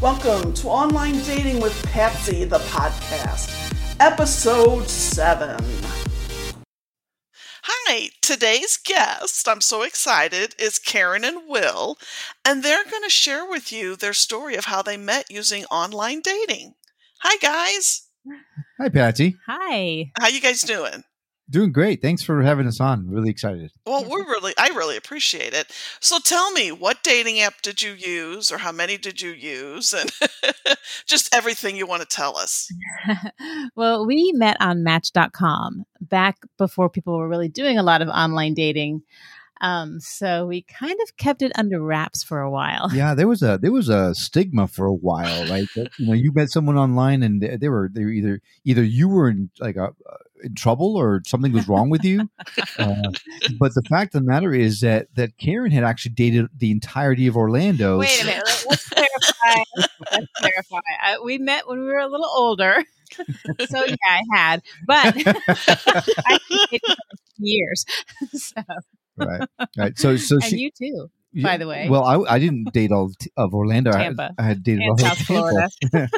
Welcome to Online Dating with Patsy, the podcast, episode 7. Hi, today's guest, I'm so excited, is Karen and Will, and they're going to share with you their story of how they met using online dating. Hi, guys. Hi, Patsy. Hi. How you guys doing? Doing great. Thanks for having us on. Really excited. Well, we're really, I really appreciate it. So tell me, what dating app did you use or how many did you use? And just everything you want to tell us. well, we met on Match.com back before people were really doing a lot of online dating. Um, so we kind of kept it under wraps for a while. Yeah, there was a there was a stigma for a while, right? That, you know, you met someone online, and they, they were they were either either you were in like a, in trouble or something was wrong with you. Uh, but the fact of the matter is that that Karen had actually dated the entirety of Orlando. Wait a minute. Let's clarify. Let's clarify. I, we met when we were a little older. so yeah, I had, but I dated years. so. Right, right. So, so and she, you too. By the way, well, I, I didn't date all of Orlando. Tampa. I, I had dated and all of South Florida.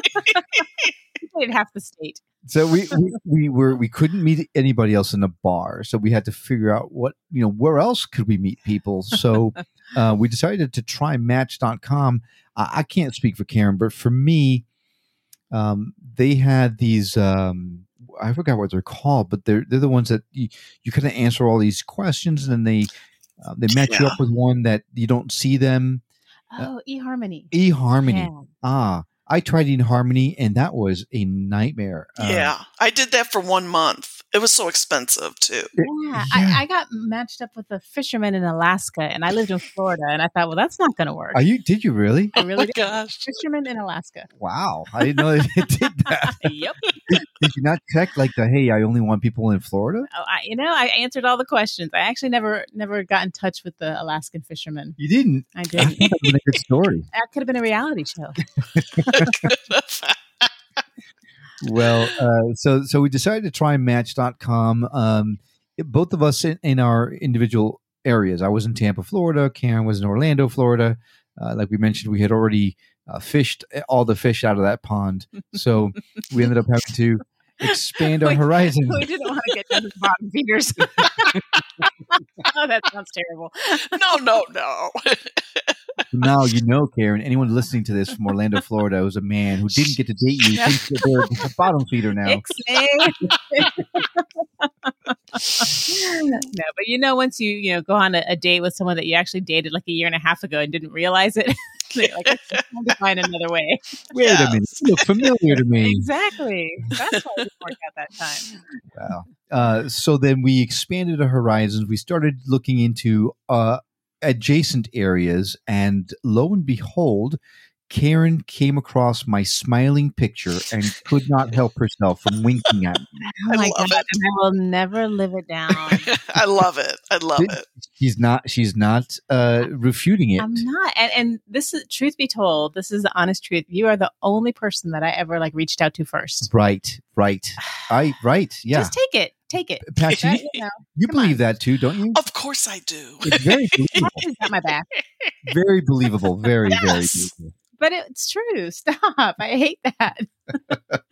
Dated half the state. So we, we we were we couldn't meet anybody else in a bar, so we had to figure out what you know where else could we meet people. So uh, we decided to try Match.com. I, I can't speak for Karen, but for me, um, they had these. Um, I forgot what they're called, but they're they're the ones that you, you kind of answer all these questions, and then they uh, they match you up with one that you don't see them. Oh, eHarmony. eHarmony. Yeah. Ah, I tried eHarmony, and that was a nightmare. Uh, yeah, I did that for one month. It was so expensive too. Yeah, Yeah. I, I got matched up with a fisherman in Alaska, and I lived in Florida, and I thought, well, that's not going to work. Are you? Did you really? I oh really my did. gosh. Fisherman in Alaska. Wow, I didn't know it did that. yep. Did you not check like the hey, I only want people in Florida? Oh, I, you know, I answered all the questions. I actually never, never got in touch with the Alaskan fisherman. You didn't. I I didn't. think that would be a good story. that could have been a reality show. Well, uh, so so we decided to try Match.com. Um, it- both of us in, in our individual areas. I was in Tampa, Florida. Karen was in Orlando, Florida. Uh, like we mentioned, we had already uh, fished all the fish out of that pond, so we ended up having to expand our We- horizon. we didn't want to get down to bottom feeders. oh, that sounds terrible. no, no, no. now you know, Karen. Anyone listening to this from Orlando, Florida, was a man who didn't get to date you. Thinks that they're a bottom feeder now. No, but you know, once you you know go on a, a date with someone that you actually dated like a year and a half ago and didn't realize it, you're like it's time to find another way. Wait a minute, you look familiar to me. Exactly. That's why it didn't work out that time. Wow. Uh, so then we expanded our horizons. We started looking into uh, adjacent areas, and lo and behold, Karen came across my smiling picture and could not help herself from winking at me. Oh I my love god! it. I will never live it down. I love it. I love Did- it. She's not. She's not uh, refuting it. I'm not. And and this is truth be told, this is the honest truth. You are the only person that I ever like reached out to first. Right. Right. I. Right. Yeah. Just take it. Take it. Patsy, That, you, you know, you come believe on. that too, don't you? Of course I do. It's very believable. Patsy's got my back. very believable. Very, very believable. But it's true. Stop. I hate that.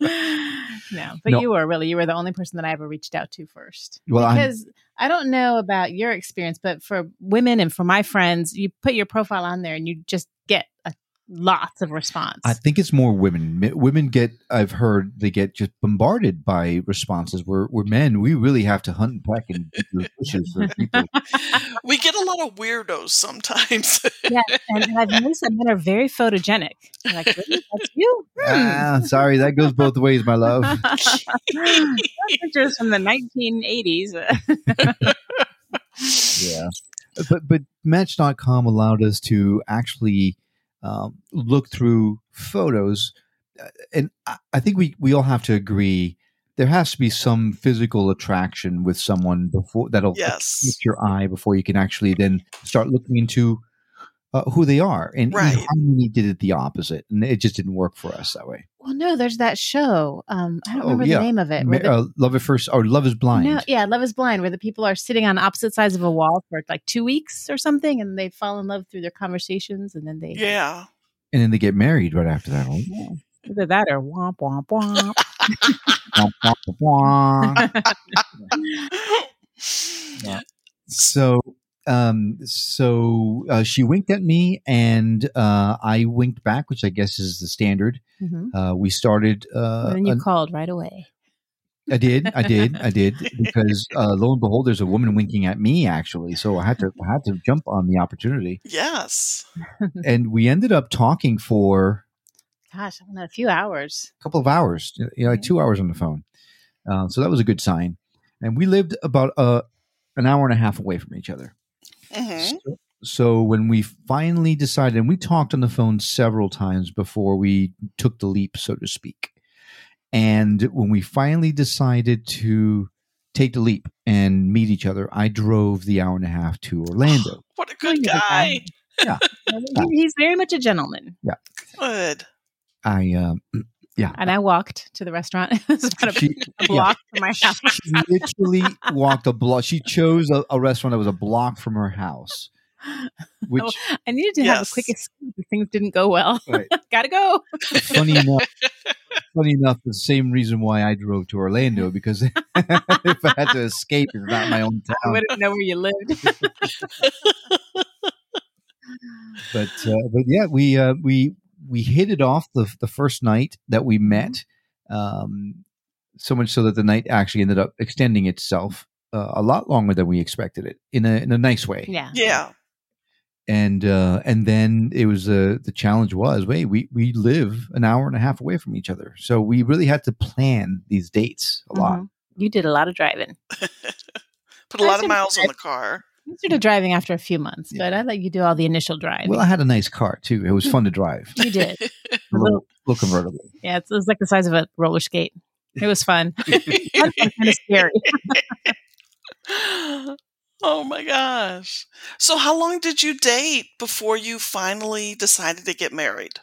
no, but No. you were really, you were the only person that I ever reached out to first. Well, I'm- because I don't know about your experience, but for women and for my friends, you put your profile on there and you just get lots of response. I think it's more women. Women get, I've heard, they get just bombarded by responses. Where, where men, we really have to hunt and peck and dig through bushes for people. We get a lot of weirdos sometimes. yeah, and, and I've noticed that men are very photogenic. You're like, really? That's you? Hmm. ah, sorry, that goes both ways, my love. Pictures from the 1980s. Yeah, but but Match.com allowed us to actually um, look through photos, Uh, and I, I think we we all have to agree there has to be some physical attraction with someone before that'll yes. catch your eye before you can actually then start looking into uh, who they are. And Right. Harmony did it the opposite, and it just didn't work for us that way. well, no, there's that show. Um, I don't Oh, remember yeah. the name of it. Ma- the- uh, Love at first, or Love is blind. No, yeah, Love is Blind, where the people are sitting on opposite sides of a wall for like two weeks or something, and they fall in love through their conversations, and then they. Yeah. and then they get married right after that. Like, Yeah. Either that or womp womp womp. wah, wah, wah. Yeah. So, um, so uh, she winked at me, and uh, I winked back, which I guess is the standard. Mhm. Uh, we started. Uh, and you an- called right away. I did, I did, I did, because uh, lo and behold, there's a woman winking at me actually. So I had to, I had to jump on the opportunity, yes. and we ended up talking for Gosh, I don't know, a few hours. a couple of hours, you know, like two hours on the phone. Uh, so that was a good sign. And we lived about uh, an hour and a half away from each other. Hmm So, so when we finally decided, and we talked on the phone several times before we took the leap, so to speak. And when we finally decided to take the leap and meet each other, I drove the hour and a half to Orlando. What a good You're the guy. He- He's very much a gentleman. Yeah. Good. I, um, yeah, And I walked to the restaurant. it was about She- a block from my house. she literally walked a block. She chose a, a restaurant that was a block from her house, which I needed to have Yes. a quick escape things didn't go well. Right. Gotta go. funny enough, funny enough, the same reason why I drove to Orlando because if I had to escape, it's not my own I town. wouldn't know where you lived. But uh, but yeah, we uh, we we hit it off the the first night that we met. Um, so much so that the night actually ended up extending itself uh, a lot longer than we expected it in a in a nice way. yeah. Yeah. and uh, and then it was uh, the challenge was wait we we live an hour and a half away from each other, so we really had to plan these dates a lot. Mhm. You did a lot of driving. Put a lot of miles on the car. You started driving after a few months, Yeah. but I let you do all the initial driving. Well, I had a nice car too. It was fun to drive. you did. A little, little convertible. Yeah, it was like the size of a roller skate. It was fun. kind of scary. oh my gosh. So, how long did you date before you finally decided to get married?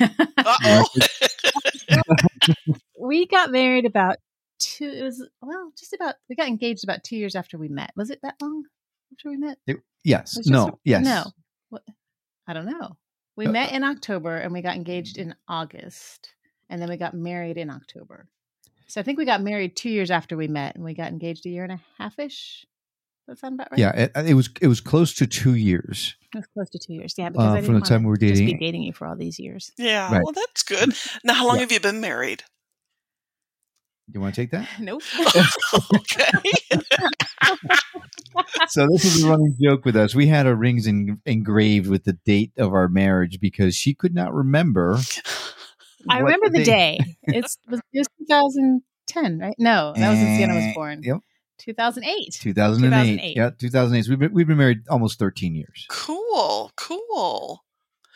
Uh oh. we got married about two. It was well, just about. We got engaged about two years after we met. Was it that long after we met? Yes. It No. just- Yes. No. What? I don't know. We Uh, met in October and we got engaged in August, and then we got married in October. So I think we got married two years after we met, and we got engaged a year and a half ish. That sound about right? Yeah. It, it was. It was close to two years it was close to two years. Yeah, because uh, I from didn't the time we wanna were just be dating. dating you for all these years. Yeah. Right. Well, that's good. Now, how long Yeah. have you been married? You want to take that? Nope. okay. so this is a running joke with us. We had our rings en- engraved with the date of our marriage because she could not remember. I remember the date- day. It's was, it was 2010, right? No, that was when Sienna was born. Yep. 2008. 2008. 2008. Yeah, 2008. So we've been, we've been married almost 13 years. Cool. Cool.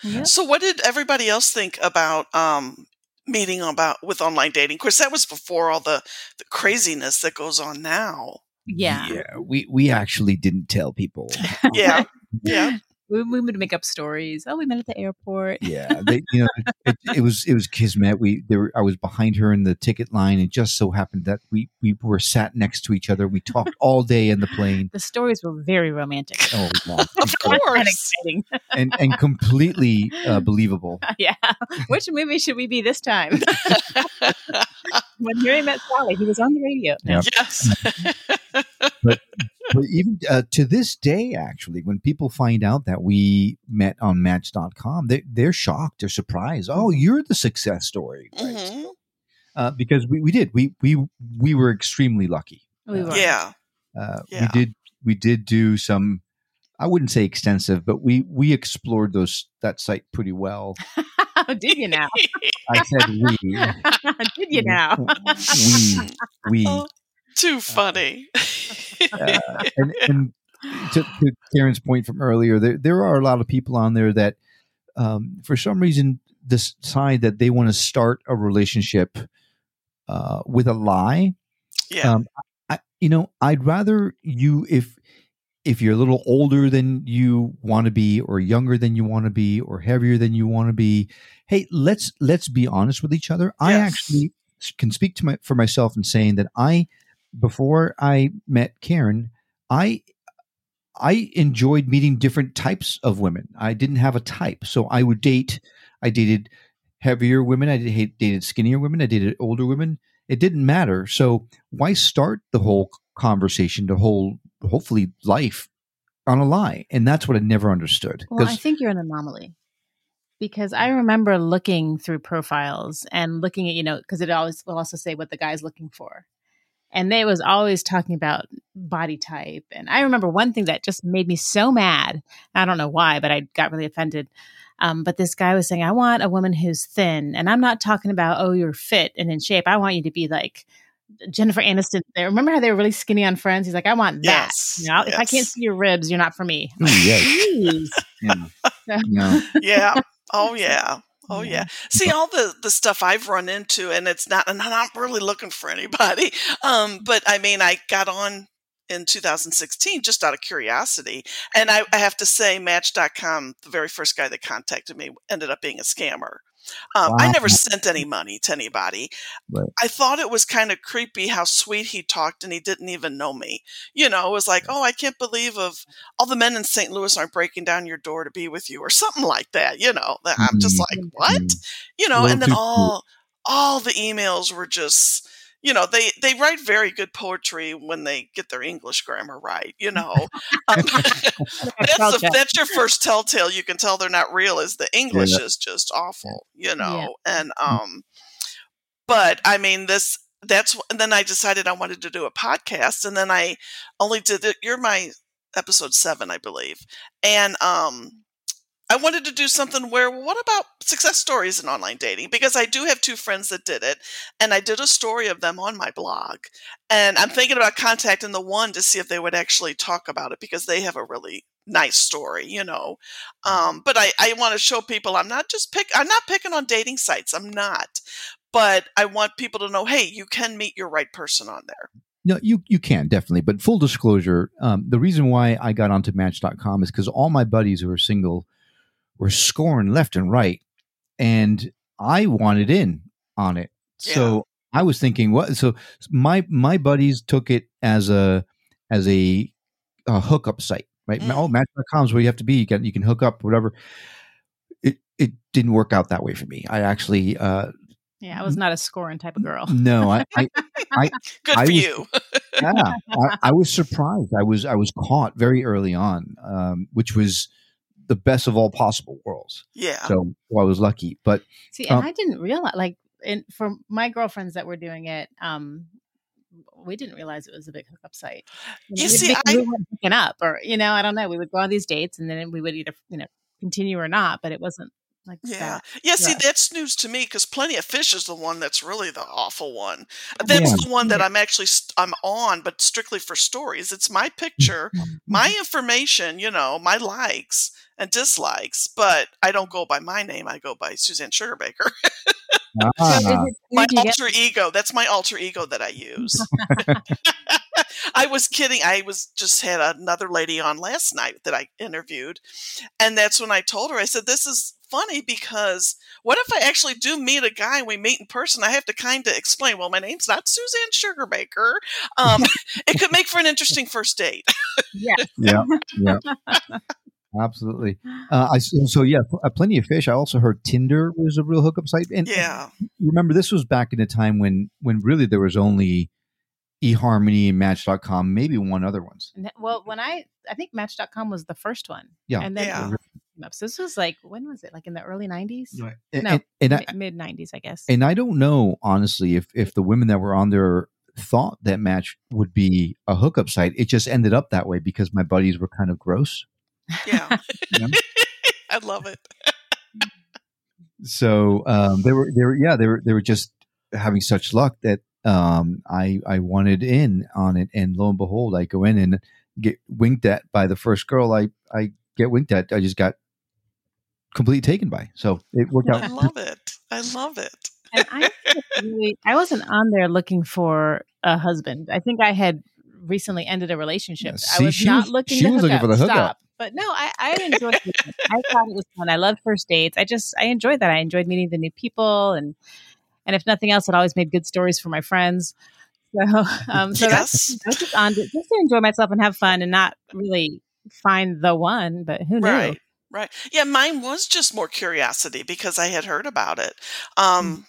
Yep. So, what did everybody else think about um, meeting about with online dating? Of course, that was before all the, the craziness that goes on now. Yeah. Yeah. We, we actually didn't tell people. Yeah. Yeah. We, we would make up stories. Oh, we met at the airport. yeah. They, you know, it, it was, it was kismet. We, there were, I was behind her in the ticket line. It just so happened that we, we were sat next to each other. We talked all day in the plane. The stories were very romantic. Oh, yeah. Of and course. exciting. and, and completely uh, believable. yeah. Which movie should we be this time? when Harry met Sally, he was on the radio. Yep. yes. But even uh, to this day, actually, when people find out that we met on Match.com, they, they're shocked. They're surprised. Oh, you're the success story, right? Mhm. uh, because we, we did. We we we were extremely lucky. We were. Yeah. Uh, Yeah. We did we did do some. I wouldn't say extensive, but we we explored those that site pretty well. Did you now? I said we Did you now? we we Oh, too funny. Uh, and, and to, to Karen's point from earlier, there there are a lot of people on there that, um, for some reason, decide that they want to start a relationship uh, with a lie. yeah. Um, I, you know, I'd rather you if if you're a little older than you want to be, or younger than you want to be, or heavier than you want to be. Hey, let's let's be honest with each other. I actually can speak to my for myself in saying that I before I met Karen, I I enjoyed meeting different types of women. I didn't have a type, so I would date. I dated heavier women. I did, dated skinnier women. I dated older women. It didn't matter. So why start the whole conversation, the whole hopefully life on a lie? And that's what I never understood. Well, I think you're an anomaly because I remember looking through profiles and looking at you know because it always will also say what the guy's looking for and they was always talking about body type. And i remember one thing that just made me so mad. I don't know why but i got really offended. Um, but this guy was saying i want a woman who's thin. And i'm not talking about oh you're fit and in shape. I want you to be like jennifer aniston. There remember how they were really skinny on friends? He's like i want that. Yes, you know, if i can't see your ribs you're not for me. Ooh, yes. Yeah. No. yeah. Oh yeah. Oh Yeah. yeah. See all the the stuff I've run into, and it's not. And I'm not really looking for anybody. Um, but I mean, I got on in 2016 just out of curiosity, and I, I have to say, Match.com, the very first guy that contacted me, ended up being a scammer. Um, I never sent any money to anybody. Right. I thought it was kind of creepy how sweet he talked, and he didn't even know me. You know, it was like, oh, I can't believe of all the men in St. Louis aren't breaking down your door to be with you, or something like that. You know, I'm just Mhm. like, what? Mhm. You know, and then all all the emails were just. You know, they, they write very good poetry when they get their English grammar right. You know, um, that's check. that's your first telltale. You can tell they're not real. Is the English Yeah. is just awful. You know, and um, but I mean this. That's and then I decided I wanted to do a podcast, and then I only did it. You're my episode seven, I believe, and um. I wanted to do something where, what about success stories in online dating? Because I do have two friends that did it, and I did a story of them on my blog. And I'm thinking about contacting the one to see if they would actually talk about it because they have a really nice story, you know. Um, but I, I want to show people I'm not just pick I'm not picking on dating sites. I'm not. But I want people to know, hey, you can meet your right person on there. No, you you can definitely. But full disclosure, um, the reason why I got onto Match.com is because all my buddies who were single were scoring left and right, and I wanted in on it. So I was thinking, what? So my my buddies took it as a as a, a hookup site, right? Mm. Oh, Match.com is where you have to be. You can you can hook up, whatever. It it didn't work out that way for me. I actually uh, yeah i was not a scoring type of girl no, I, I Good I for was- you. yeah, I, I was surprised. I was I was caught very early on, um, which was the best of all possible worlds. yeah. So well, I was lucky. But See, and Um, I didn't realize, like, in, for my girlfriends that were doing it, um, we didn't realize it was a big hookup site. You we'd see, make- I- we weren't hooking up, or you know, I don't know. We would go on these dates, and then we would either, you know, continue or not. But it wasn't like Yeah. that. Yeah, see, Yeah. that's news to me because Plenty of Fish is the one that's really the awful one. That's Yeah. the one that I'm actually st- I'm on, but strictly for stories. It's my picture, Mm-hmm. my information, you know, my likes and dislikes, but I don't go by my name. I go by Suzanne Sugarbaker. Ah, my did you get- alter ego. That's my alter ego that I use. I was kidding. I was just had another lady on last night that I interviewed, and that's when I told her. I said, "This is funny because what if I actually do meet a guy and we meet in person? I have to kind of explain. Well, my name's not Suzanne Sugarbaker. Um, it could make for an interesting first date. yeah, yeah, yeah, absolutely. Uh, I so yeah, uh, plenty of fish. I also heard Tinder was a real hookup site. And Yeah, remember, this was back in a time when when really there was only eHarmony and Match.com, maybe one other ones. Well, when I, I think Match.com was the first one. Yeah. and then Yeah. it came up. So this was like when was it? Like in the early '90s, And, No. and, and mid '90s, I guess. and I don't know honestly if if the women that were on there thought that match would be a hookup site. It just ended up that way because my buddies were kind of gross. Yeah. Yeah. I love it. So um, they were they were yeah they were they were just having such luck that um, I I wanted in on it, and lo and behold, I go in and get winked at by the first girl I I get winked at. I just got completely taken by. So it worked I out. I love it. I love it. and I wasn't really, I wasn't on there looking for a husband. I think I had recently ended a relationship. Yeah, I was she not was- looking. she to was hook looking up. for the hookup. Stop. But no, I, I enjoyed it. I thought it was fun. I love first dates. I just I enjoyed that. I enjoyed meeting the new people and and if nothing else, it always made good stories for my friends. So um so that's Yes. I was just on to, just to enjoy myself and have fun and not really find the one, but who knew? Right. Right. Yeah, mine was just more curiosity because I had heard about it. Um, mm.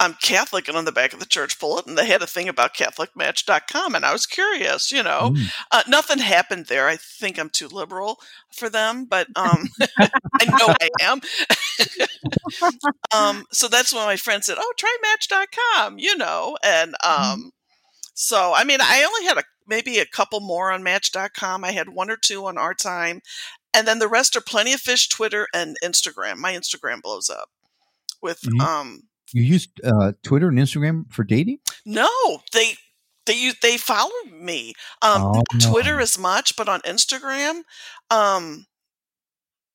I'm Catholic, and on the back of the church bulletin, they had a thing about CatholicMatch.com, and I was curious. You know, mm. uh, nothing happened there. I think I'm too liberal for them, but um, I know I am. um, so that's when my friend said, "Oh, try Match.com," you know, and mm-hmm. um, mm. so I mean, I only had a maybe a couple more on Match.com. I had one or two on Our Time, and then the rest are Plenty of Fish, Twitter, and Instagram. My Instagram blows up with mm-hmm. um. You use uh, Twitter and Instagram for dating? No, they they they follow me. Um, oh, no. Twitter as much, but on Instagram, um,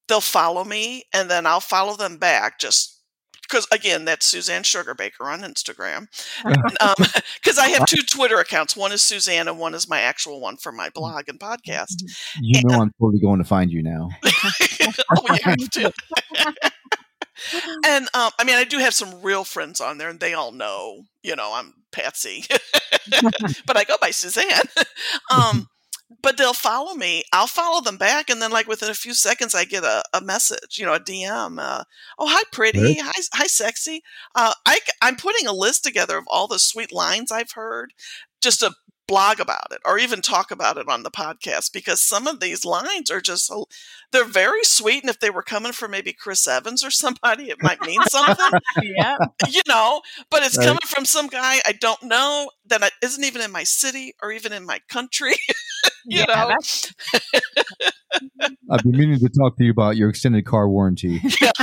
they'll follow me, and then I'll follow them back. Just because again, that's Suzanne Sugarbaker on Instagram. Because um, I have two Twitter accounts. One is Suzanne, and one is my actual one for my blog and podcast. You know, I'm totally going to find you now. oh, you have to. And um, I mean, I do have some real friends on there, and they all know, you know, I'm Patsy, but I go by Suzanne. um, but they'll follow me. I'll follow them back, and then like within a few seconds, I get a, a message, you know, a DM. Uh, oh, hi, pretty. Hi, hi, sexy. Uh, I, I'm putting a list together of all the sweet lines I've heard, just to blog about it or even talk about it on the podcast because some of these lines are just they're very sweet and if they were coming from maybe chris evans or somebody it might mean something yeah you know but it's right. coming from some guy i don't know that isn't even in my city or even in my country you yeah, know i've been meaning to talk to you about your extended car warranty but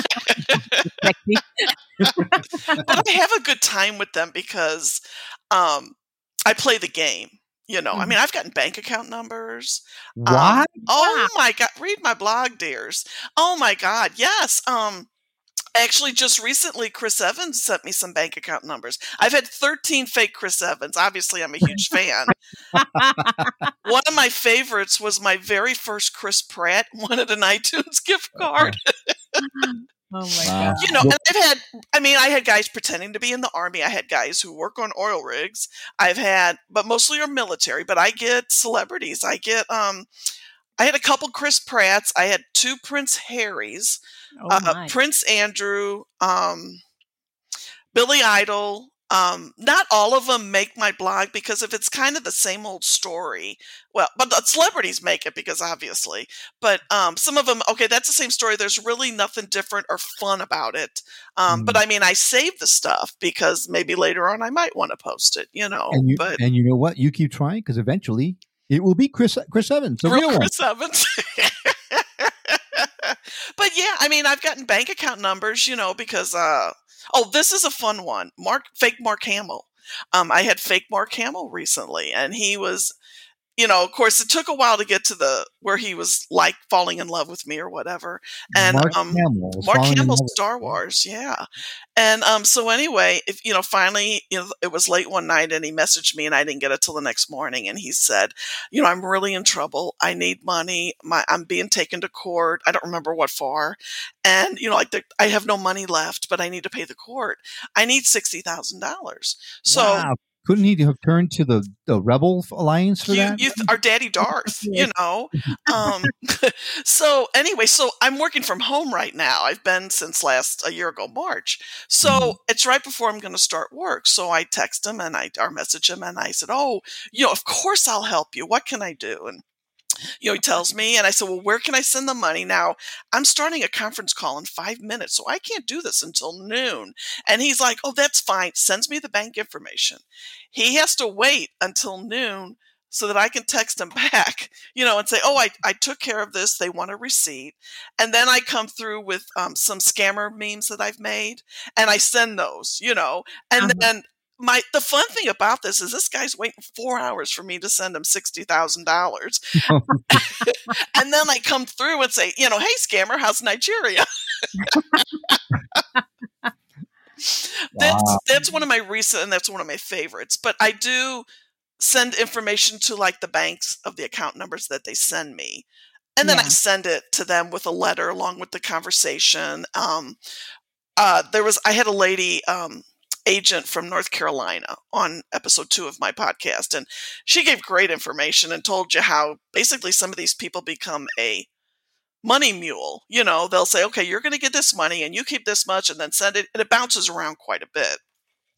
i have a good time with them because um I play the game. You know, mm-hmm. I mean, I've gotten bank account numbers. Um, what? Um, oh my god! Read my blog, dears. Oh my god! Yes. Um, actually, just recently, Chris Evans sent me some bank account numbers. I've had 13 fake Chris Evans. Obviously, I'm a huge fan. One of my favorites was my very first Chris Pratt wanted an iTunes gift card. Oh my wow. god! You know, and I've had. I mean, I had guys pretending to be in the army. I had guys who work on oil rigs. I've had, but mostly are military. But I get celebrities. I get. um I had a couple Chris Pratts. I had two Prince Harrys. Oh uh, Prince Andrew. Um, Billy Idol um, not all of them make my blog because if it's kind of the same old story, well, but the celebrities make it because obviously, but um, some of them, okay, that's the same story. There's really nothing different or fun about it. Um, mm. But I mean, I save the stuff because maybe later on I might want to post it, you know. And you, but and you know what? You keep trying because eventually it will be Chris Chris Evans, the real, real Chris one. Evans. but yeah, I mean, I've gotten bank account numbers, you know, because uh, Oh, this is a fun one. Mark, fake Mark Hamill. Um, I had fake Mark Hamill recently, and he was you know, of course, it took a while to get to the where he was like falling in love with me or whatever. And Mark um, Hamill, Mark Hamill, Star Wars, yeah. And um, so anyway, if you know, finally, you know, it was late one night, and he messaged me, and I didn't get it till the next morning. And he said, you know, I'm really in trouble. I need money. My I'm being taken to court. I don't remember what for. And you know, like the, I have no money left, but I need to pay the court. I need sixty thousand dollars. So. Wow couldn't he have turned to the, the Rebel Alliance for you, that? You, our Daddy Darth, you know. Um, so anyway, so I'm working from home right now. I've been since last a year ago March. So mm-hmm. it's right before I'm going to start work. So I text him and I or message him and I said, "Oh, you know, of course I'll help you. What can I do?" And you know, he tells me, and I said, Well, where can I send the money? Now, I'm starting a conference call in five minutes, so I can't do this until noon. And he's like, Oh, that's fine. Sends me the bank information. He has to wait until noon so that I can text him back, you know, and say, Oh, I, I took care of this. They want a receipt. And then I come through with um, some scammer memes that I've made and I send those, you know, and uh-huh. then my the fun thing about this is this guy's waiting four hours for me to send him sixty thousand dollars, and then I come through and say, you know, hey scammer, how's Nigeria? that's that's one of my recent and that's one of my favorites. But I do send information to like the banks of the account numbers that they send me. And then yeah. I send it to them with a letter along with the conversation. Um, uh, there was I had a lady um, agent from North Carolina on episode two of my podcast. And she gave great information and told you how basically some of these people become a money mule. You know, they'll say, okay, you're going to get this money and you keep this much and then send it. And it bounces around quite a bit.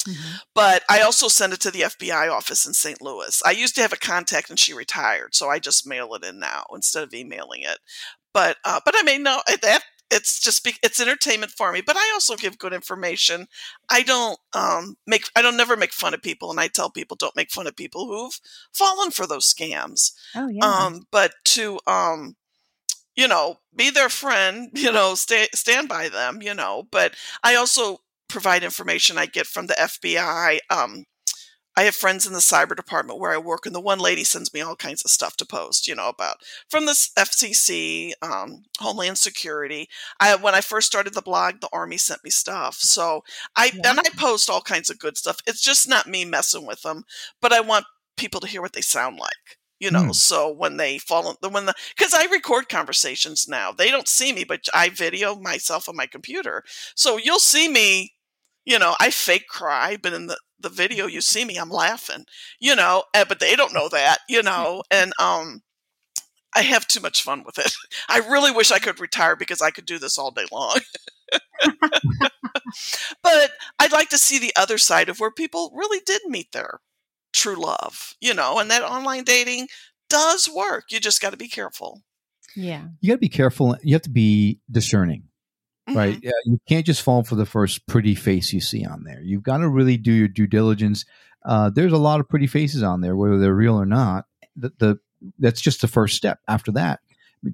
Mm-hmm. But I also send it to the FBI office in St. Louis. I used to have a contact and she retired, so I just mail it in now instead of emailing it. But uh, but I mean, no, that it's just be, it's entertainment for me but i also give good information. I don't um, make i don't never make fun of people and i tell people don't make fun of people who've fallen for those scams. Oh yeah. Um, but to um, you know be their friend you know stay, stand by them you know but i also provide information i get from the fbi um, I have friends in the cyber department where I work, and the one lady sends me all kinds of stuff to post, you know, about from the FCC, um, Homeland Security. I when I first started the blog, the Army sent me stuff, so I yeah. and I post all kinds of good stuff. It's just not me messing with them, but I want people to hear what they sound like you know mm. so when they fall in, when the because i record conversations now they don't see me but i video myself on my computer so you'll see me you know i fake cry but in the the video you see me i'm laughing you know eh, but they don't know that you know and um i have too much fun with it. I really wish i could retire because i could do this all day long. But i'd like to see the other side of where people really did meet their true love you know and that online dating does work you just got to be careful. Yeah. You got to be careful you have to be discerning Mm-hmm. Right. Yeah, you can't just fall for the first pretty face you see on there. You've got to really do your due diligence. Uh, there's a lot of pretty faces on there, whether they're real or not. The, the that's just the first step. After that,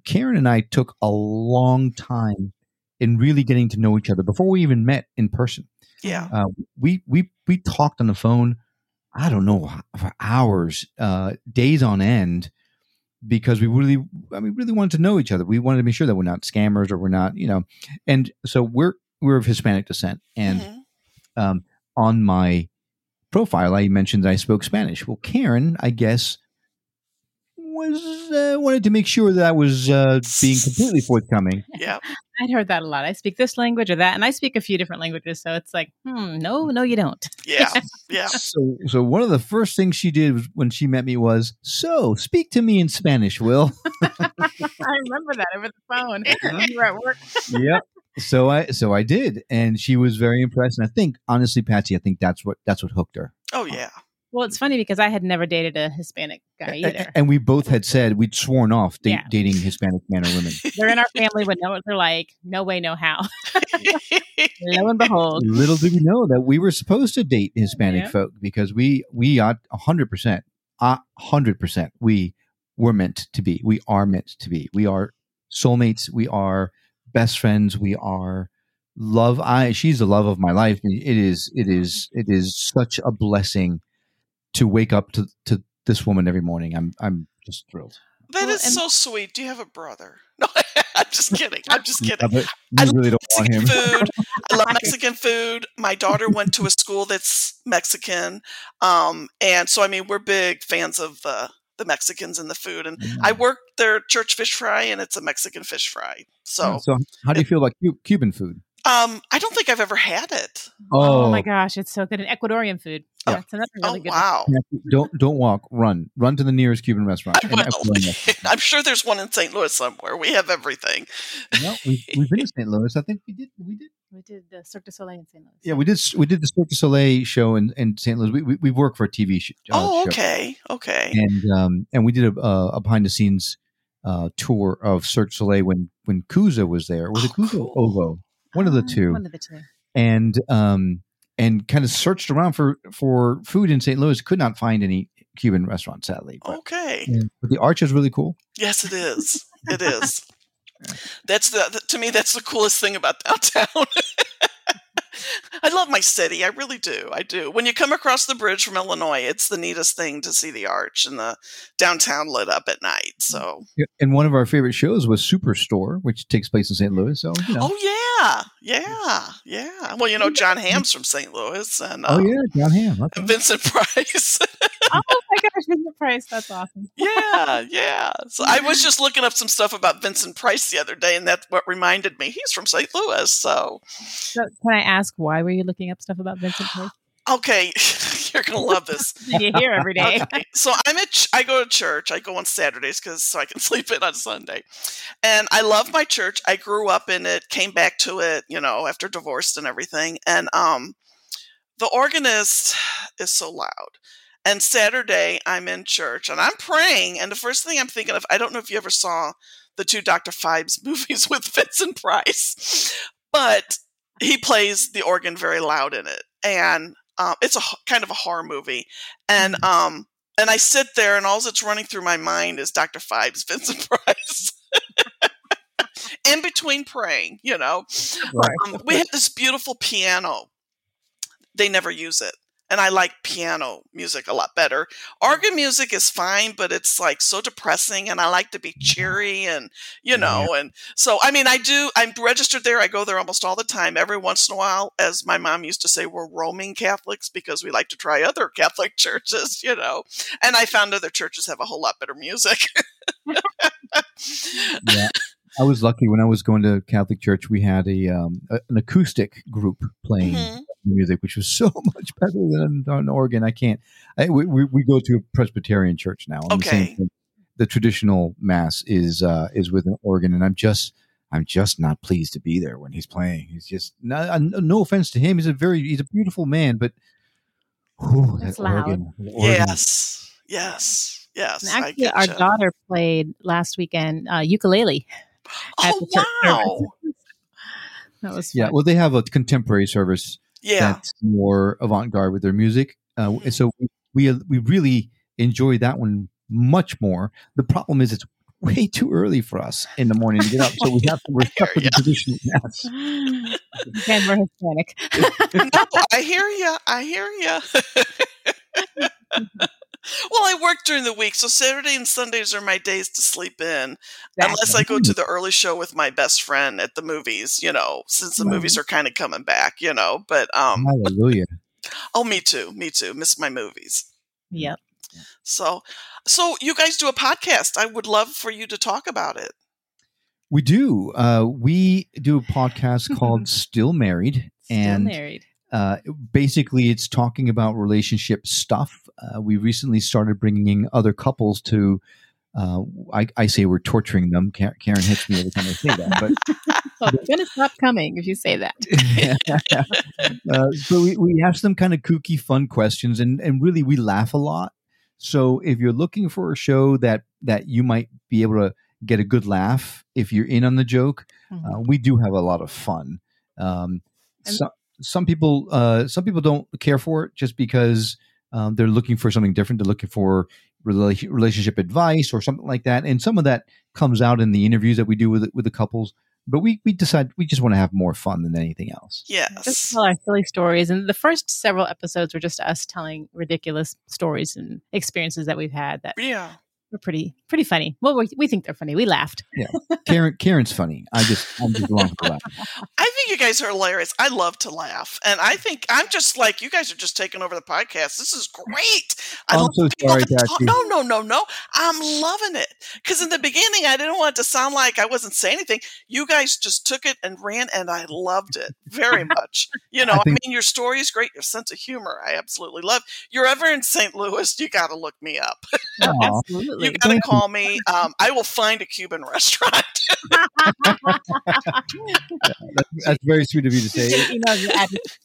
Karen and I took a long time in really getting to know each other before we even met in person. Yeah, uh, we we we talked on the phone. I don't know for hours, uh, days on end, because we really, I mean, really wanted to know each other. We wanted to make sure that we're not scammers or we're not, you know, and so we're we're of Hispanic descent, and mm-hmm. um, on my profile, I mentioned that I spoke Spanish. Well, Karen, I guess, was uh, wanted to make sure that I was uh, being completely forthcoming. Yeah, I'd heard that a lot. I speak this language or that, and I speak a few different languages. So it's like, hmm, no, no, you don't. Yeah, yeah. so, so one of the first things she did when she met me was, "So, speak to me in Spanish, Will." I remember that over the phone. you were at work. yep. So I, so I did, and she was very impressed. And I think, honestly, Patsy, I think that's what that's what hooked her. Oh yeah. Well, it's funny because I had never dated a Hispanic guy either. And we both had said we'd sworn off da- yeah. dating Hispanic men or women. They're in our family, but no, they're like, no way, no how. Lo and behold. Little did we know that we were supposed to date Hispanic yeah. folk because we, we are 100%, a 100%, we were meant to be. We are meant to be. We are soulmates. We are best friends. We are love. I, she's the love of my life. It is, it is, it is such a blessing to wake up to, to this woman every morning. I'm I'm just thrilled. That well, is so sweet. Do you have a brother? No, I'm just kidding. I'm just kidding. Yeah, I really don't want him. food. I love Mexican food. My daughter went to a school that's Mexican, um, and so I mean we're big fans of the the Mexicans and the food. And mm. I work their church fish fry, and it's a Mexican fish fry. So, so how do you feel about Cuban food? Um, I don't think I've ever had it. Oh, oh my gosh, it's so good! An Ecuadorian food. Oh. That's another really oh, good. Wow! Don't don't walk. Run. Run to the nearest Cuban restaurant. I'm sure there's one in St. Louis somewhere. We have everything. No, we've, we've been to St. Louis. I think we did. We did. We did the Cirque du Soleil in St. Louis. Yeah, we did. We did the Cirque du Soleil show in, in St. Louis. We, we, we work for a TV show. Uh, oh, okay, show. okay. And um and we did a, a behind the scenes uh tour of Cirque du Soleil when when Kooza was there. Was oh, it Kooza cool. Ovo? One of the two. One of the two. And um and kind of searched around for for food in St. Louis. Could not find any Cuban restaurants, sadly. But, okay. But the arch is really cool. Yes, it is. It is. That's the, the to me that's the coolest thing about downtown. I love my city. I really do. I do. When you come across the bridge from Illinois, it's the neatest thing to see the arch and the downtown lit up at night. Mm. So, and one of our favorite shows was Superstore, which takes place in St. Louis. So, you know. oh yeah, yeah, yeah. Well, you know, Jon mm. Hamm's from St. Louis, and oh uh, yeah, Jon Hamm, okay. Vincent Price. oh my gosh, Vincent Price, that's awesome. yeah, yeah. So I was just looking up some stuff about Vincent Price the other day, and that's what reminded me. He's from St. Louis, so. So, can I ask why were you looking up stuff about Vincent Price? Okay, you're gonna love this. you hear every day. Okay, so I'm at ch- I go to church. I go on Saturdays because so I can sleep in on Sunday, and I love my church. I grew up in it, came back to it, you know, after divorced and everything. And um, the organist is so loud. And Saturday, I'm in church and I'm praying, and the first thing I'm thinking of, I don't know if you ever saw the two Dr. Phibes movies with Vincent Price, but he plays the organ very loud in it, and um, it's a kind of a horror movie, and mm-hmm. um, and I sit there, and all that's running through my mind is Dr. Phibes, Vincent Price. in between praying, you know, right. um, we have this beautiful piano. They never use it and I like piano music a lot better. Organ music is fine, but it's like so depressing, and I like to be cheery and you know, yeah. and so I mean, I do. I'm registered there. I go there almost all the time. Every once in a while, as my mom used to say, we're roaming Catholics because we like to try other Catholic churches, you know. And I found other churches have a whole lot better music. yeah. I was lucky when I was going to Catholic church. We had a, um, an acoustic group playing mm-hmm. Music, which was so much better than an organ. I can't. I, we, we go to a Presbyterian church now. Okay. The, the, traditional mass is uh, is with an organ, and I'm just I'm just not pleased to be there when he's playing. He's just no, no offense to him. He's a very he's a beautiful man, but whew, that organ, organ, Yes, yes, yes. And actually, our daughter played last weekend uh, ukulele. Oh wow! that was fun. yeah. Well, they have a contemporary service. Yeah, that's more avant-garde with their music. Uh, mm-hmm. So we we really enjoy that one much more. The problem is it's way too early for us in the morning to get up, so we have to we're stuck with the traditional mass. And we're Hispanic. no, I hear you. I hear you. Well, I work during the week, so Saturday and Sundays are my days to sleep in, That's unless I go to the early show with my best friend at the movies. You know, since the movies are kind of coming back. You know, but um, hallelujah. oh, me too. Me too. Miss my movies. Yep. So, so you guys do a podcast. I would love for you to talk about it. We do. Uh, we do a podcast called Still Married. Still and Married. Uh, basically, it's talking about relationship stuff. Uh, we recently started bringing other couples to. Uh, I, I, say we're torturing them. Karen hits me every time I say that, but oh, it's going to stop coming if you say that. uh, so we, we ask them kind of kooky, fun questions, and and really we laugh a lot. So if you're looking for a show that that you might be able to get a good laugh if you're in on the joke, mm-hmm. uh, we do have a lot of fun. Um, so, some people uh, some people don't care for it just because um, they're looking for something different. They're looking for relationship advice or something like that, and some of that comes out in the interviews that we do with with the couples. But we we decide we just want to have more fun than anything else. Yes, just tell our silly stories, and the first several episodes were just us telling ridiculous stories and experiences that we've had. That yeah, were pretty pretty funny. Well, we, we think they're funny. We laughed. Yeah, Karen Karen's funny. I just I'm just along for laugh. I think you guys are hilarious. I love to laugh, and I think I'm just like you guys are just taking over the podcast. This is great. I am so sorry, No, no, no, no. I'm loving it because in the beginning I didn't want it to sound like I wasn't saying anything. You guys just took it and ran, and I loved it very much. You know, I, think- I mean, your story is great. Your sense of humor, I absolutely love. You're ever in St. Louis, you got to look me up. absolutely you got to call me. Um, I will find a Cuban restaurant. yeah, that's, that's, very sweet of you to say. You know,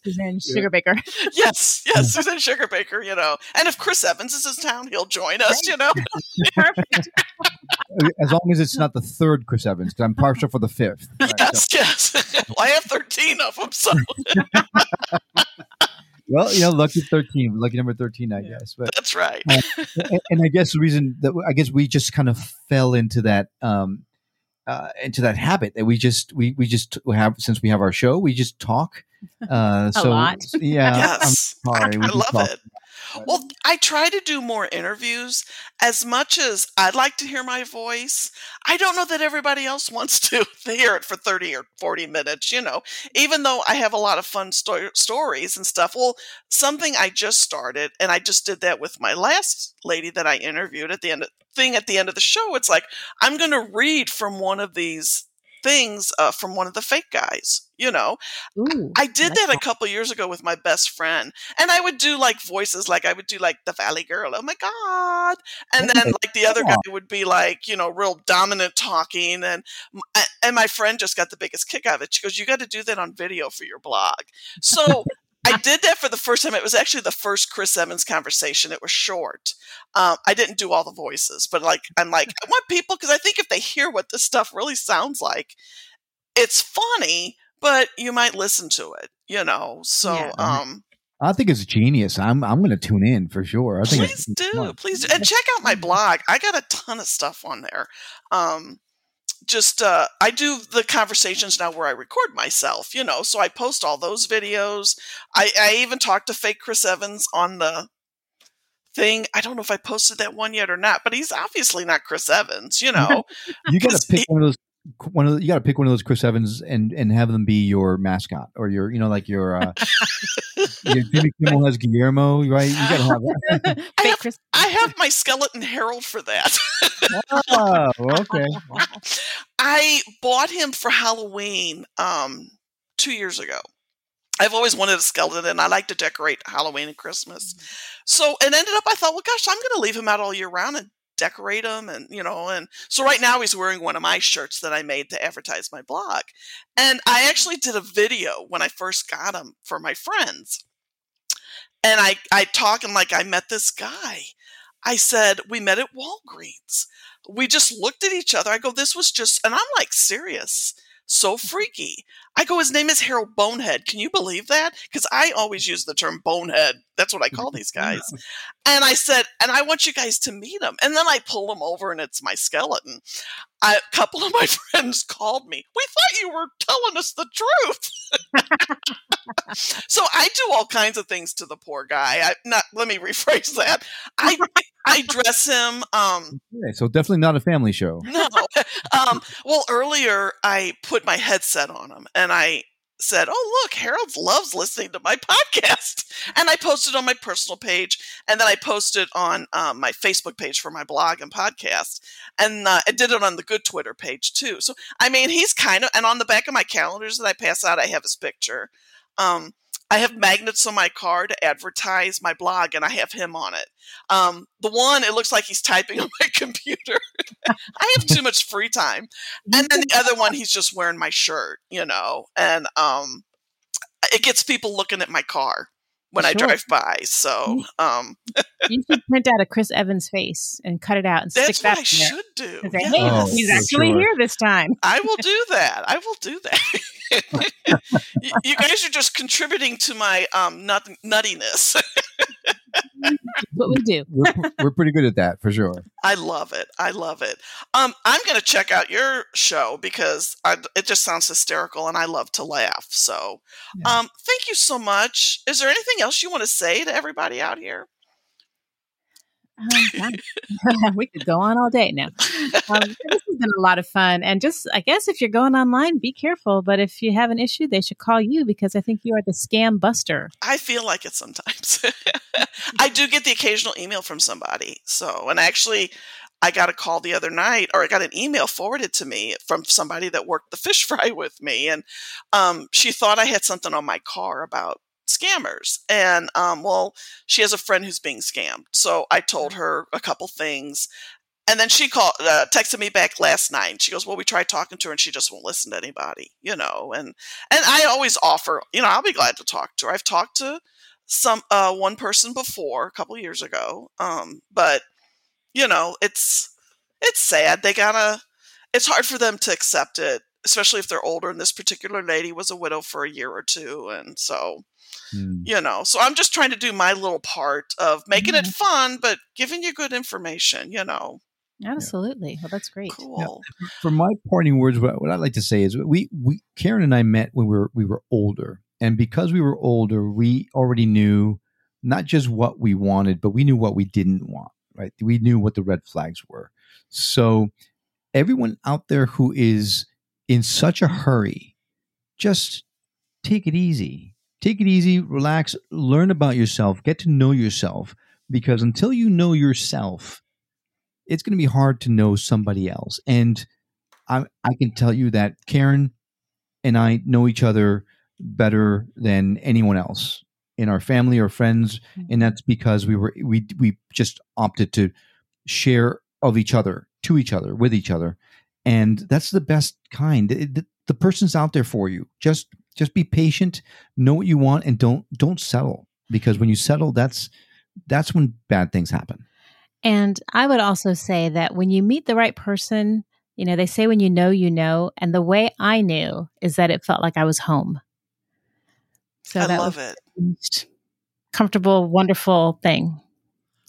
Suzanne Sugarbaker. yes, yes, Suzanne Sugarbaker. You know, and if Chris Evans is in town, he'll join us. You know, as long as it's not the third Chris Evans, because I'm partial for the fifth. Right, yes, so. yes. well, I have thirteen of them, so. Well, you know, lucky thirteen, lucky number thirteen, I yeah, guess. But that's right. uh, and, and, I guess the reason that I guess we just kind of fell into that um, uh, into that habit that we just we we just have since we have our show, we just talk. Uh, so lot. yeah, yes, I, I love talk. it. Well, I try to do more interviews as much as I'd like to hear my voice. I don't know that everybody else wants to hear it for 30 or 40 minutes, you know, even though I have a lot of fun sto- stories and stuff. Well, something I just started, and I just did that with my last lady that I interviewed at the end of, thing at the end of the show. It's like, I'm going to read from one of these things uh, from one of the fake guys. You know, Ooh, I did like that a that. couple years ago with my best friend, and I would do like voices, like I would do like the Valley Girl, oh my god, and then like the other guy would be like, you know, real dominant talking, and and my friend just got the biggest kick out of it. She goes, "You got to do that on video for your blog." So. I did that for the first time. It was actually the first Chris Evans conversation. It was short. Um, I didn't do all the voices, but like I'm like I want people because I think if they hear what this stuff really sounds like, it's funny, but you might listen to it. You know, so Yeah. um, I think it's genius. I'm I'm going to tune in for sure. I think please do, fun. please do, and check out my blog. I got a ton of stuff on there. Um, just uh, I do the conversations now where I record myself. You know, so I post all those videos. I, I even talked to fake Chris Evans on the thing. I don't know if I posted that one yet or not, but he's obviously not Chris Evans. You know, You got to pick one of those. One of the, you got to pick one of those Chris Evans and and have them be your mascot or your you know like your, uh, your Jimmy Kimmel has Guillermo right. You got to have that. I have- Chris- I have my skeleton Harold for that. oh, okay. I bought him for Halloween um, two years ago. I've always wanted a skeleton, and I like to decorate Halloween and Christmas. So it ended up, I thought, well, gosh, I'm going to leave him out all year round and decorate him, and you know, and so right now he's wearing one of my shirts that I made to advertise my blog, and I actually did a video when I first got him for my friends, and I I talk and like I met this guy. I said we met at Walgreens we just looked at each other. I go, this was just, and I'm like serious, so freaky. I go, his name is Harold Bonehead. Can you believe that? Because I always use the term bonehead. That's what I call these guys. And I said, and I want you guys to meet him. And then I pull him over, and it's my skeleton. I, a couple of my friends called me. We thought you were telling us the truth. so I do all kinds of things to the poor guy. I not. Let me rephrase that. I I dress him. Um, Okay, so definitely not a family show. no. Um, well, earlier I put my headset on him and I said, Oh, look, Harold loves listening to my podcast. And I posted on my personal page and then I posted on um, my Facebook page for my blog and podcast. And uh, I did it on the Good Twitter page too. So, I mean, he's kind of, and on the back of my calendars that I pass out, I have his picture. Um, I have magnets on my car to advertise my blog, and I have him on it. Um, the one, it looks like he's typing on my computer. I have too much free time. And then the other one, he's just wearing my shirt, you know, and um, it gets people looking at my car when I drive by. So um, you should print out a Chris Evans face and cut it out and that's stick that That's what I in there. should do. And say, Yeah. hey, Oh, he's actually sure. here this time. I will do that. I will do that. you, you guys are just contributing to my um, nut- nuttiness. What we do. We're, we're pretty good at that for sure. I love it. I love it. Um, I'm going to check out your show because I, it just sounds hysterical and I love to laugh. So, Yeah. um, thank you so much. Is there anything else you want to say to everybody out here? Um, we could go on all day now. Um, this has been a lot of fun. And just, I guess, if you're going online, be careful. But if you have an issue, they should call you because I think you are the scam buster. I feel like it sometimes. I do get the occasional email from somebody. So, and actually, I got a call the other night, or I got an email forwarded to me from somebody that worked the fish fry with me, and um, she thought I had something on my car about scammers. And um, well, she has a friend who's being scammed, so I told her a couple things. And then she called, uh, texted me back last night. She goes, "Well, we tried talking to her, and she just won't listen to anybody, you know." And and I always offer, you know, I'll be glad to talk to her. I've talked to some uh, one person before a couple years ago, um, but you know, it's it's sad. They gotta. It's hard for them to accept it, especially if they're older. And this particular lady was a widow for a year or two, and so Hmm. you know. So I'm just trying to do my little part of making it fun, but giving you good information. You know, Absolutely. Well, that's great. cool. For my parting words, what, what I'd like to say is we, we Karen and I met when we were we were older, and because we were older, we already knew not just what we wanted, but we knew what we didn't want. Right? We knew what the red flags were. So everyone out there who is in such a hurry, just take it easy. Take it easy, relax, learn about yourself, get to know yourself, because until you know yourself, it's going to be hard to know somebody else. And I I can tell you that Karen and I know each other better than anyone else in our family or friends, Mm-hmm. and that's because we were we we just opted to share of each other to each other with each other, and that's the best kind. It- the, the person's out there for you. Just just be patient, know what you want, and don't don't settle because when you settle, that's that's when bad things happen. And I would also say that when you meet the right person, you know, they say when you know, you know. And the way I knew is that it felt like I was home. So I that love it. comfortable, wonderful thing.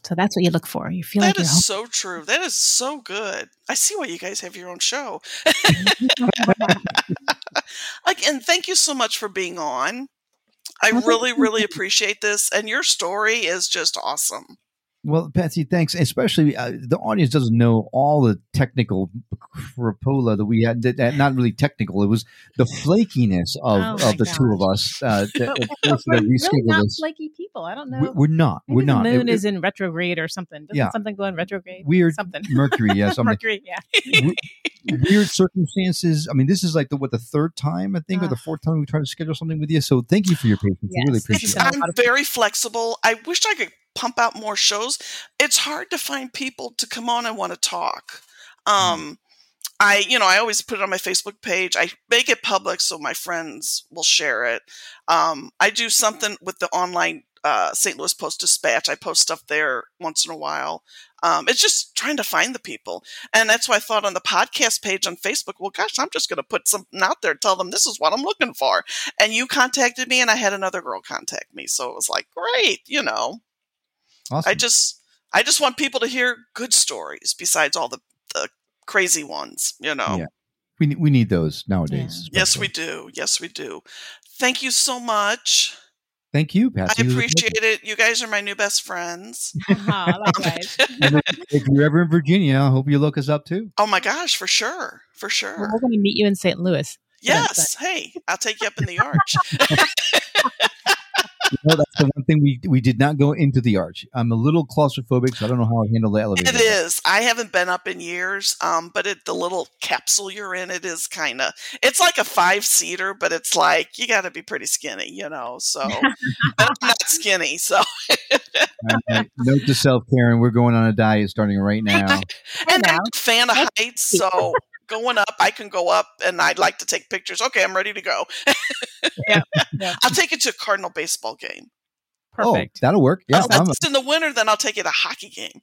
So that's what you look for. You feel That like you're so true. That is so good. I see why you guys have your own show. and thank you so much for being on. I really, really appreciate this, and your story is just awesome. Well, Patsy, thanks. Especially uh, the audience doesn't know all the technical crapola that we had. That, that- not really technical. It was the flakiness of, Oh of the two of us uh, that, that forced we're really not this. flaky people. I don't know. We- We're not. Maybe We're not. The moon It- is in retrograde or something. Doesn't Yeah. something go in retrograde? Weird Something. Mercury, yes. something. Mercury, yeah. weird circumstances. I mean, this is like the what the third time I think, or the fourth time we tried to schedule something with you. So thank you for your patience. I really Yes. appreciate It's, it. Appreciate it. I'm very flexible. I wish I could pump out more shows. It's hard to find people to come on and want to talk. Um, I, you know, I always put it on my Facebook page. I make it public so my friends will share it. Um, I do something with the online uh, St. Louis Post Dispatch. I post stuff there once in a while. Um, it's just trying to find the people. And that's why I thought on the podcast page on Facebook, well, gosh, I'm just going to put something out there, tell them this is what I'm looking for. And you contacted me, and I had another girl contact me. So it was like, great, you know. Awesome. I just I just want people to hear good stories besides all the, the crazy ones, you know. Yeah. we need, we need those nowadays. Yes, we do. Yes, we do. Thank you so much. Thank you, I Patsy. It appreciate it. You guys are my new best friends. Uh-huh, Aw, likewise. if you're ever in Virginia, I hope you look us up too. Oh my gosh, for sure. For Well, sure. we're going to meet you in St. Louis. Yes. Hey, I'll take you up in the arch. You know, that's the one thing we we did not go into the arch. I'm a little claustrophobic, so I don't know how I handle the elevator. It is. I haven't been up in years. Um, but it the little capsule you're in, it is kind of. It's like a five seater, but it's like you got to be pretty skinny, you know. So I'm not skinny, so All right. Note to self, Karen, we're going on a diet starting right now. and I'm a fan of heights, so going up, I can go up, and I'd like to take pictures. Okay, I'm ready to go. Yeah, yeah. I'll take it to a Cardinal baseball game. Oh, Perfect. Oh, that'll work. Yeah, Oh, I'm that's in the winter. Then I'll take it to a hockey game.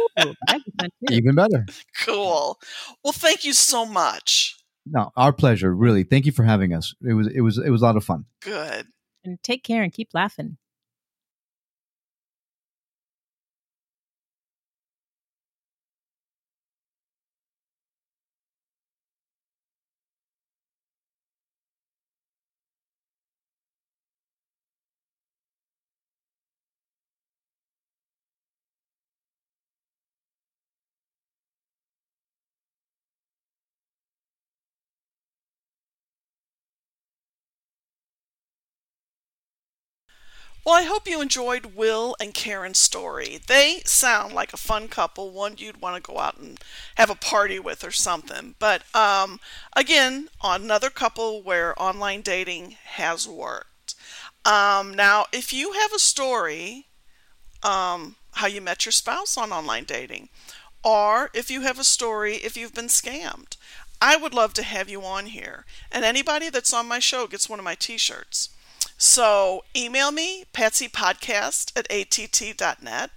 Ooh, that'd be fun too. even better. Cool. Well, thank you so much. No, our pleasure. Really, thank you for having us. It was it was it was a lot of fun. Good. And take care and keep laughing. Well, I hope you enjoyed Will and Karen's story. They sound like a fun couple, one you'd want to go out and have a party with or something. But um, again, another couple where online dating has worked. Um, now, if you have a story, um, how you met your spouse on online dating, or if you have a story if you've been scammed, I would love to have you on here. And anybody that's on my show gets one of my t shirts. So email me, patsypodcast at att.net.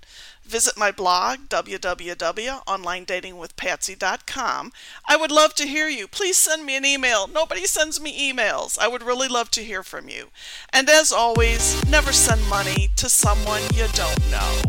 Visit my blog, www.onlinedatingwithpatsy.com. I would love to hear you. Please send me an email. Nobody sends me emails. I would really love to hear from you. And as always, never send money to someone you don't know.